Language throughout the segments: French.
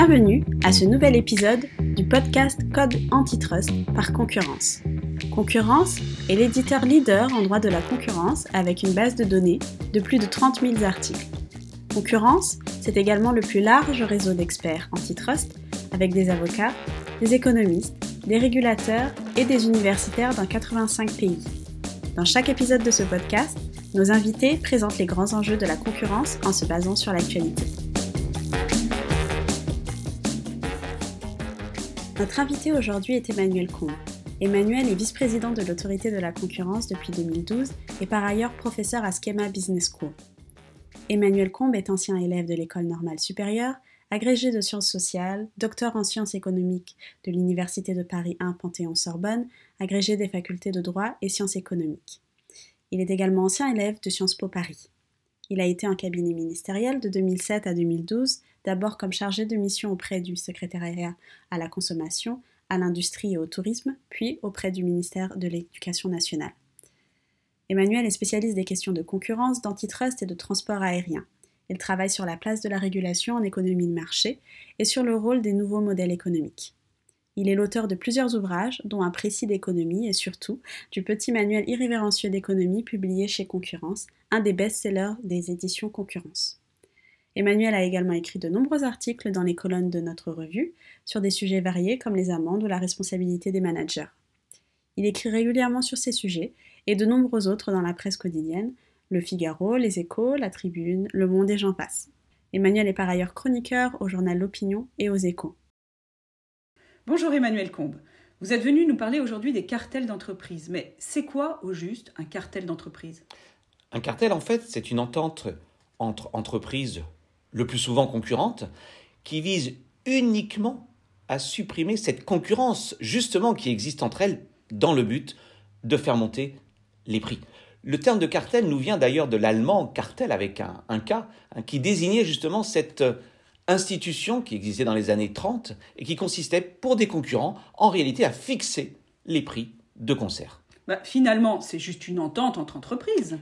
Bienvenue à ce nouvel épisode du podcast Code Antitrust par Concurrence. Concurrence est l'éditeur leader en droit de la concurrence avec une base de données de plus de 30 000 articles. Concurrence, c'est également le plus large réseau d'experts antitrust avec des avocats, des économistes, des régulateurs et des universitaires dans 85 pays. Dans chaque épisode de ce podcast, nos invités présentent les grands enjeux de la concurrence en se basant sur l'actualité. Notre invité aujourd'hui est Emmanuel Combe. Emmanuel est vice-président de l'autorité de la concurrence depuis 2012 et par ailleurs professeur à Schema Business School. Emmanuel Combe est ancien élève de l'école normale supérieure, agrégé de sciences sociales, docteur en sciences économiques de l'Université de Paris 1 Panthéon-Sorbonne, agrégé des facultés de droit et sciences économiques. Il est également ancien élève de Sciences Po Paris. Il a été en cabinet ministériel de 2007 à 2012, d'abord comme chargé de mission auprès du secrétariat à la consommation, à l'industrie et au tourisme, puis auprès du ministère de l'Éducation nationale. Emmanuel est spécialiste des questions de concurrence, d'antitrust et de transport aérien. Il travaille sur la place de la régulation en économie de marché et sur le rôle des nouveaux modèles économiques. Il est l'auteur de plusieurs ouvrages, dont un précis d'économie et surtout du petit manuel irrévérencieux d'économie publié chez Concurrence, un des best-sellers des éditions Concurrence. Emmanuel a également écrit de nombreux articles dans les colonnes de notre revue sur des sujets variés comme les amendes ou la responsabilité des managers. Il écrit régulièrement sur ces sujets et de nombreux autres dans la presse quotidienne, Le Figaro, Les Échos, La Tribune, Le Monde et j'en passe. Emmanuel est par ailleurs chroniqueur au journal L'Opinion et aux Échos. Bonjour Emmanuel Combe. Vous êtes venu nous parler aujourd'hui des cartels d'entreprise. Mais c'est quoi au juste un cartel d'entreprise? Un cartel, en fait, c'est une entente entre entreprises, le plus souvent concurrentes, qui vise uniquement à supprimer cette concurrence, justement, qui existe entre elles, dans le but de faire monter les prix. Le terme de cartel nous vient d'ailleurs de l'allemand cartel avec un, K, hein, qui désignait justement cette institution qui existait dans les années 30 et qui consistait pour des concurrents en réalité à fixer les prix de concert. Bah, finalement, c'est juste une entente entre entreprises.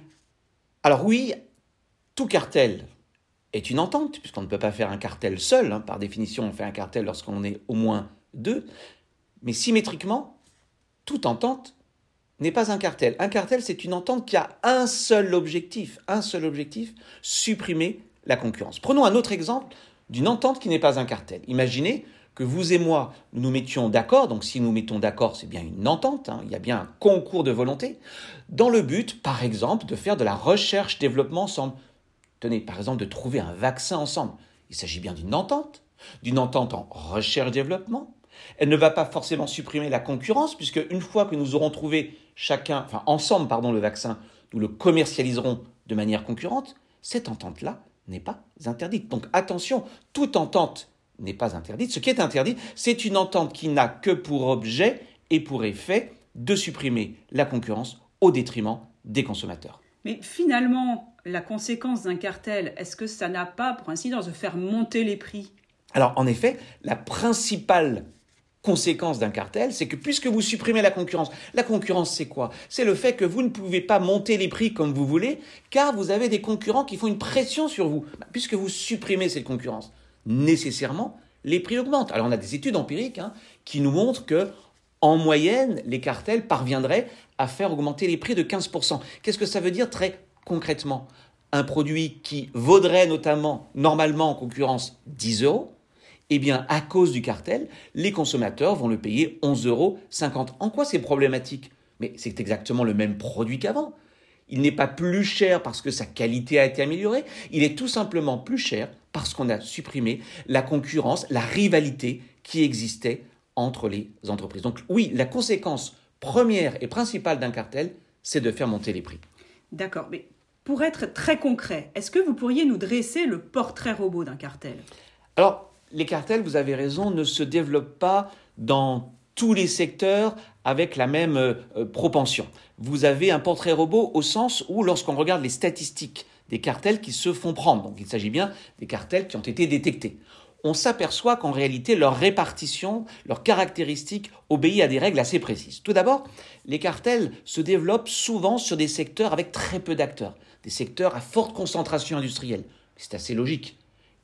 Alors oui, tout cartel est une entente, puisqu'on ne peut pas faire un cartel seul. Hein. Par définition, on fait un cartel lorsqu'on est au moins deux. Mais symétriquement, toute entente n'est pas un cartel. Un cartel, c'est une entente qui a un seul objectif, un seul objectif, supprimer la concurrence. Prenons un autre exemple d'une entente qui n'est pas un cartel. Imaginez que vous et moi, nous nous mettions d'accord, donc si nous mettons d'accord, c'est bien une entente, hein, il y a bien un concours de volonté, dans le but, par exemple, de faire de la recherche-développement ensemble. Tenez, par exemple, de trouver un vaccin ensemble. Il s'agit bien d'une entente, d'une entente en recherche-développement. Elle ne va pas forcément supprimer la concurrence, puisque une fois que nous aurons trouvé chacun, enfin ensemble, pardon, le vaccin, nous le commercialiserons de manière concurrente. Cette entente-là, n'est pas interdite. Donc attention, toute entente n'est pas interdite. Ce qui est interdit, c'est une entente qui n'a que pour objet et pour effet de supprimer la concurrence au détriment des consommateurs. Mais finalement, la conséquence d'un cartel, est-ce que ça n'a pas pour incidence de faire monter les prix? Alors en effet, la principale conséquence d'un cartel, c'est que puisque vous supprimez la concurrence, la concurrence c'est quoi? C'est le fait que vous ne pouvez pas monter les prix comme vous voulez, car vous avez des concurrents qui font une pression sur vous. Bah, puisque vous supprimez cette concurrence, nécessairement, les prix augmentent. Alors on a des études empiriques hein, qui nous montrent que, en moyenne, les cartels parviendraient à faire augmenter les prix de 15%. Qu'est-ce que ça veut dire très concrètement? Un produit qui vaudrait notamment, normalement en concurrence, 10 euros, eh bien, à cause du cartel, les consommateurs vont le payer 11,50 euros. En quoi c'est problématique? Mais c'est exactement le même produit qu'avant. Il n'est pas plus cher parce que sa qualité a été améliorée, il est tout simplement plus cher parce qu'on a supprimé la concurrence, la rivalité qui existait entre les entreprises. Donc oui, la conséquence première et principale d'un cartel, c'est de faire monter les prix. D'accord, mais pour être très concret, est-ce que vous pourriez nous dresser le portrait robot d'un cartel? Alors, les cartels, vous avez raison, ne se développent pas dans tous les secteurs avec la même euh, propension. Vous avez un portrait robot au sens où, lorsqu'on regarde les statistiques des cartels qui se font prendre, donc il s'agit bien des cartels qui ont été détectés, on s'aperçoit qu'en réalité, leur répartition, leurs caractéristiques obéissent à des règles assez précises. Tout d'abord, les cartels se développent souvent sur des secteurs avec très peu d'acteurs, des secteurs à forte concentration industrielle. C'est assez logique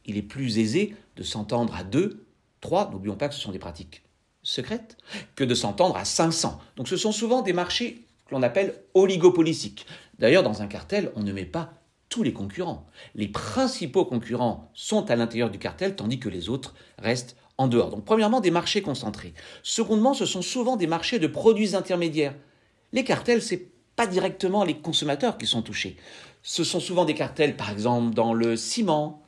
il est plus aisé de s'entendre à deux, trois, n'oublions pas que ce sont des pratiques secrètes, que de s'entendre à 500. Donc ce sont souvent des marchés que l'on appelle oligopolistiques. D'ailleurs, dans un cartel, on ne met pas tous les concurrents. Les principaux concurrents sont à l'intérieur du cartel, tandis que les autres restent en dehors. Donc premièrement, des marchés concentrés. Secondement, ce sont souvent des marchés de produits intermédiaires. Les cartels, c'est pas directement les consommateurs qui sont touchés. Ce sont souvent des cartels, par exemple, dans le ciment,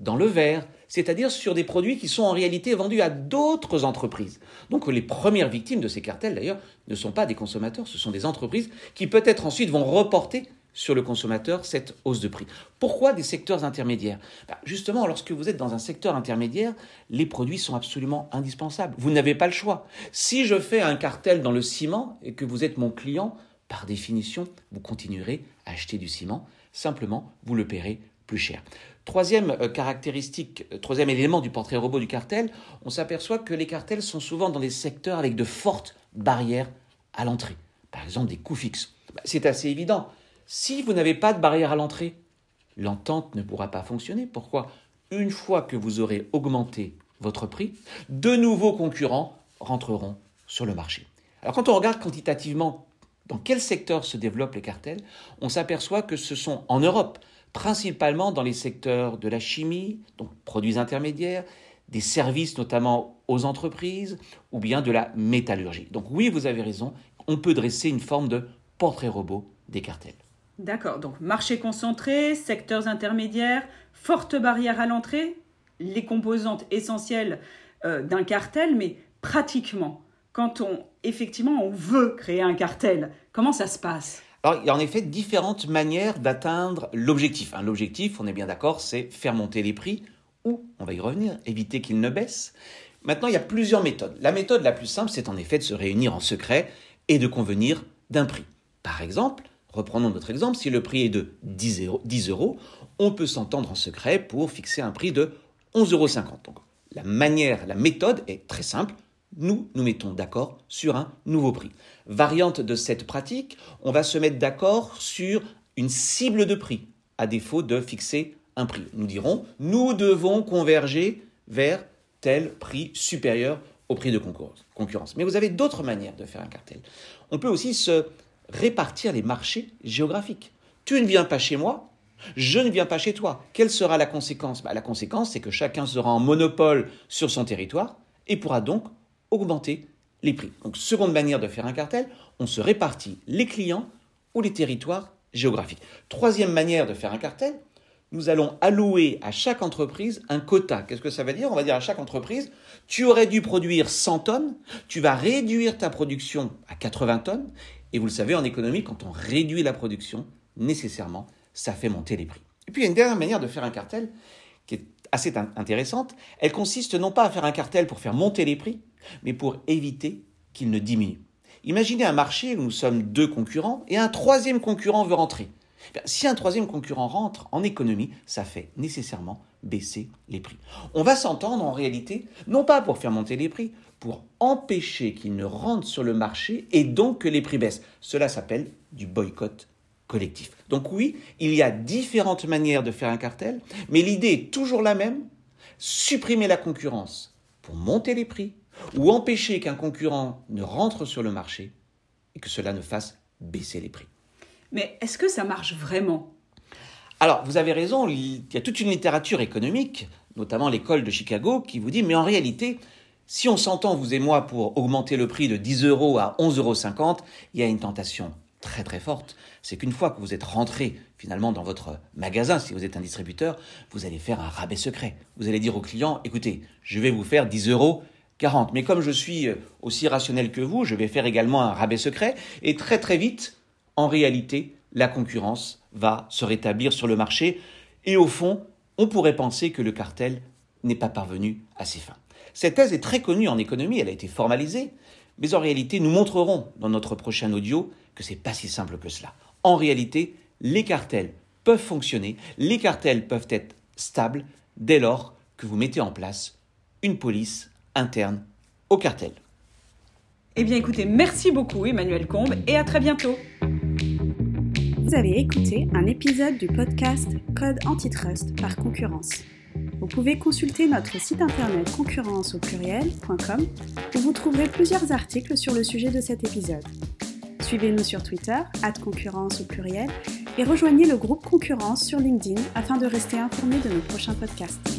dans le verre, c'est-à-dire sur des produits qui sont en réalité vendus à d'autres entreprises. Donc les premières victimes de ces cartels, d'ailleurs, ne sont pas des consommateurs, ce sont des entreprises qui peut-être ensuite vont reporter sur le consommateur cette hausse de prix. Pourquoi des secteurs intermédiaires? Bah, Justement, lorsque vous êtes dans un secteur intermédiaire, les produits sont absolument indispensables. Vous n'avez pas le choix. Si je fais un cartel dans le ciment et que vous êtes mon client, par définition, vous continuerez à acheter du ciment. Simplement, vous le paierez plus cher. Troisième euh, caractéristique, euh, troisième élément du portrait robot du cartel, on s'aperçoit que les cartels sont souvent dans des secteurs avec de fortes barrières à l'entrée. Par exemple, des coûts fixes. Bah, c'est assez évident. Si vous n'avez pas de barrière à l'entrée, l'entente ne pourra pas fonctionner. Pourquoi? Une fois que vous aurez augmenté votre prix, de nouveaux concurrents rentreront sur le marché. Alors quand on regarde quantitativement dans quel secteur se développent les cartels, on s'aperçoit que ce sont en Europe, principalement dans les secteurs de la chimie, donc produits intermédiaires, des services notamment aux entreprises, ou bien de la métallurgie. Donc oui, vous avez raison, on peut dresser une forme de portrait robot des cartels. D'accord, donc marché concentré, secteurs intermédiaires, forte barrière à l'entrée, les composantes essentielles euh, d'un cartel, mais pratiquement, quand on effectivement veut créer un cartel, comment ça se passe? Alors, il y a en effet différentes manières d'atteindre l'objectif. l'objectif, on est bien d'accord, c'est faire monter les prix ou, on va y revenir, éviter qu'ils ne baissent. Maintenant, il y a plusieurs méthodes. La méthode la plus simple, c'est en effet de se réunir en secret et de convenir d'un prix. Par exemple, Reprenons notre exemple, si le prix est de 10 euros, on peut s'entendre en secret pour fixer un prix de 11,50 euros. Donc, la manière, la méthode est très simple. Nous nous mettons d'accord sur un nouveau prix. Variante de cette pratique, on va se mettre d'accord sur une cible de prix, à défaut de fixer un prix. Nous dirons, nous devons converger vers tel prix supérieur au prix de concurrence. Mais vous avez d'autres manières de faire un cartel. On peut aussi se répartir les marchés géographiques. Tu ne viens pas chez moi, je ne viens pas chez toi. Quelle sera la conséquence? Bah, La conséquence, c'est que chacun sera en monopole sur son territoire et pourra donc augmenter les prix. Donc, seconde manière de faire un cartel, on se répartit les clients ou les territoires géographiques. Troisième manière de faire un cartel, nous allons allouer à chaque entreprise un quota. Qu'est-ce que ça veut dire? On va dire à chaque entreprise, tu aurais dû produire 100 tonnes, tu vas réduire ta production à 80 tonnes et vous le savez, en économie, quand on réduit la production, nécessairement, ça fait monter les prix. Et puis il y a une dernière manière de faire un cartel qui est assez intéressante. Elle consiste non pas à faire un cartel pour faire monter les prix, mais pour éviter qu'il ne diminue. Imaginez un marché où nous sommes deux concurrents et un troisième concurrent veut rentrer. Eh si un troisième concurrent rentre en économie, ça fait nécessairement baisser les prix. On va s'entendre en réalité, non pas pour faire monter les prix, pour empêcher qu'ils ne rentrent sur le marché et donc que les prix baissent. Cela s'appelle du boycott collectif. Donc oui, il y a différentes manières de faire un cartel, mais l'idée est toujours la même, supprimer la concurrence pour monter les prix ou empêcher qu'un concurrent ne rentre sur le marché et que cela ne fasse baisser les prix. Mais est-ce que ça marche vraiment? Alors, vous avez raison, il y a toute une littérature économique, notamment l'école de Chicago, qui vous dit, mais en réalité, si on s'entend, vous et moi, pour augmenter le prix de 10 euros à 11,50 euros, il y a une tentation très très forte. C'est qu'une fois que vous êtes rentré finalement dans votre magasin, si vous êtes un distributeur, vous allez faire un rabais secret. Vous allez dire au client, écoutez, je vais vous faire 10 euros 40. Mais comme je suis euh, aussi rationnel que vous, je vais faire également un rabais secret. Et très très vite, en réalité, la concurrence va se rétablir sur le marché. Et au fond, on pourrait penser que le cartel n'est pas parvenu à ses fins. Cette thèse est très connue en économie, elle a été formalisée, mais en réalité, nous montrerons dans notre prochain audio que c'est pas si simple que cela. En réalité, les cartels peuvent fonctionner, les cartels peuvent être stables dès lors que vous mettez en place une police interne au cartel. Eh bien écoutez, merci beaucoup Emmanuel Combe et à très bientôt. Vous avez écouté un épisode du podcast Code Antitrust par concurrence Vous pouvez consulter notre site internet concurrence au pluriel.com où vous trouverez plusieurs articles sur le sujet de cet épisode. Suivez-nous sur Twitter, concurrence au pluriel, et rejoignez le groupe Concurrence sur LinkedIn afin de rester informé de nos prochains podcasts.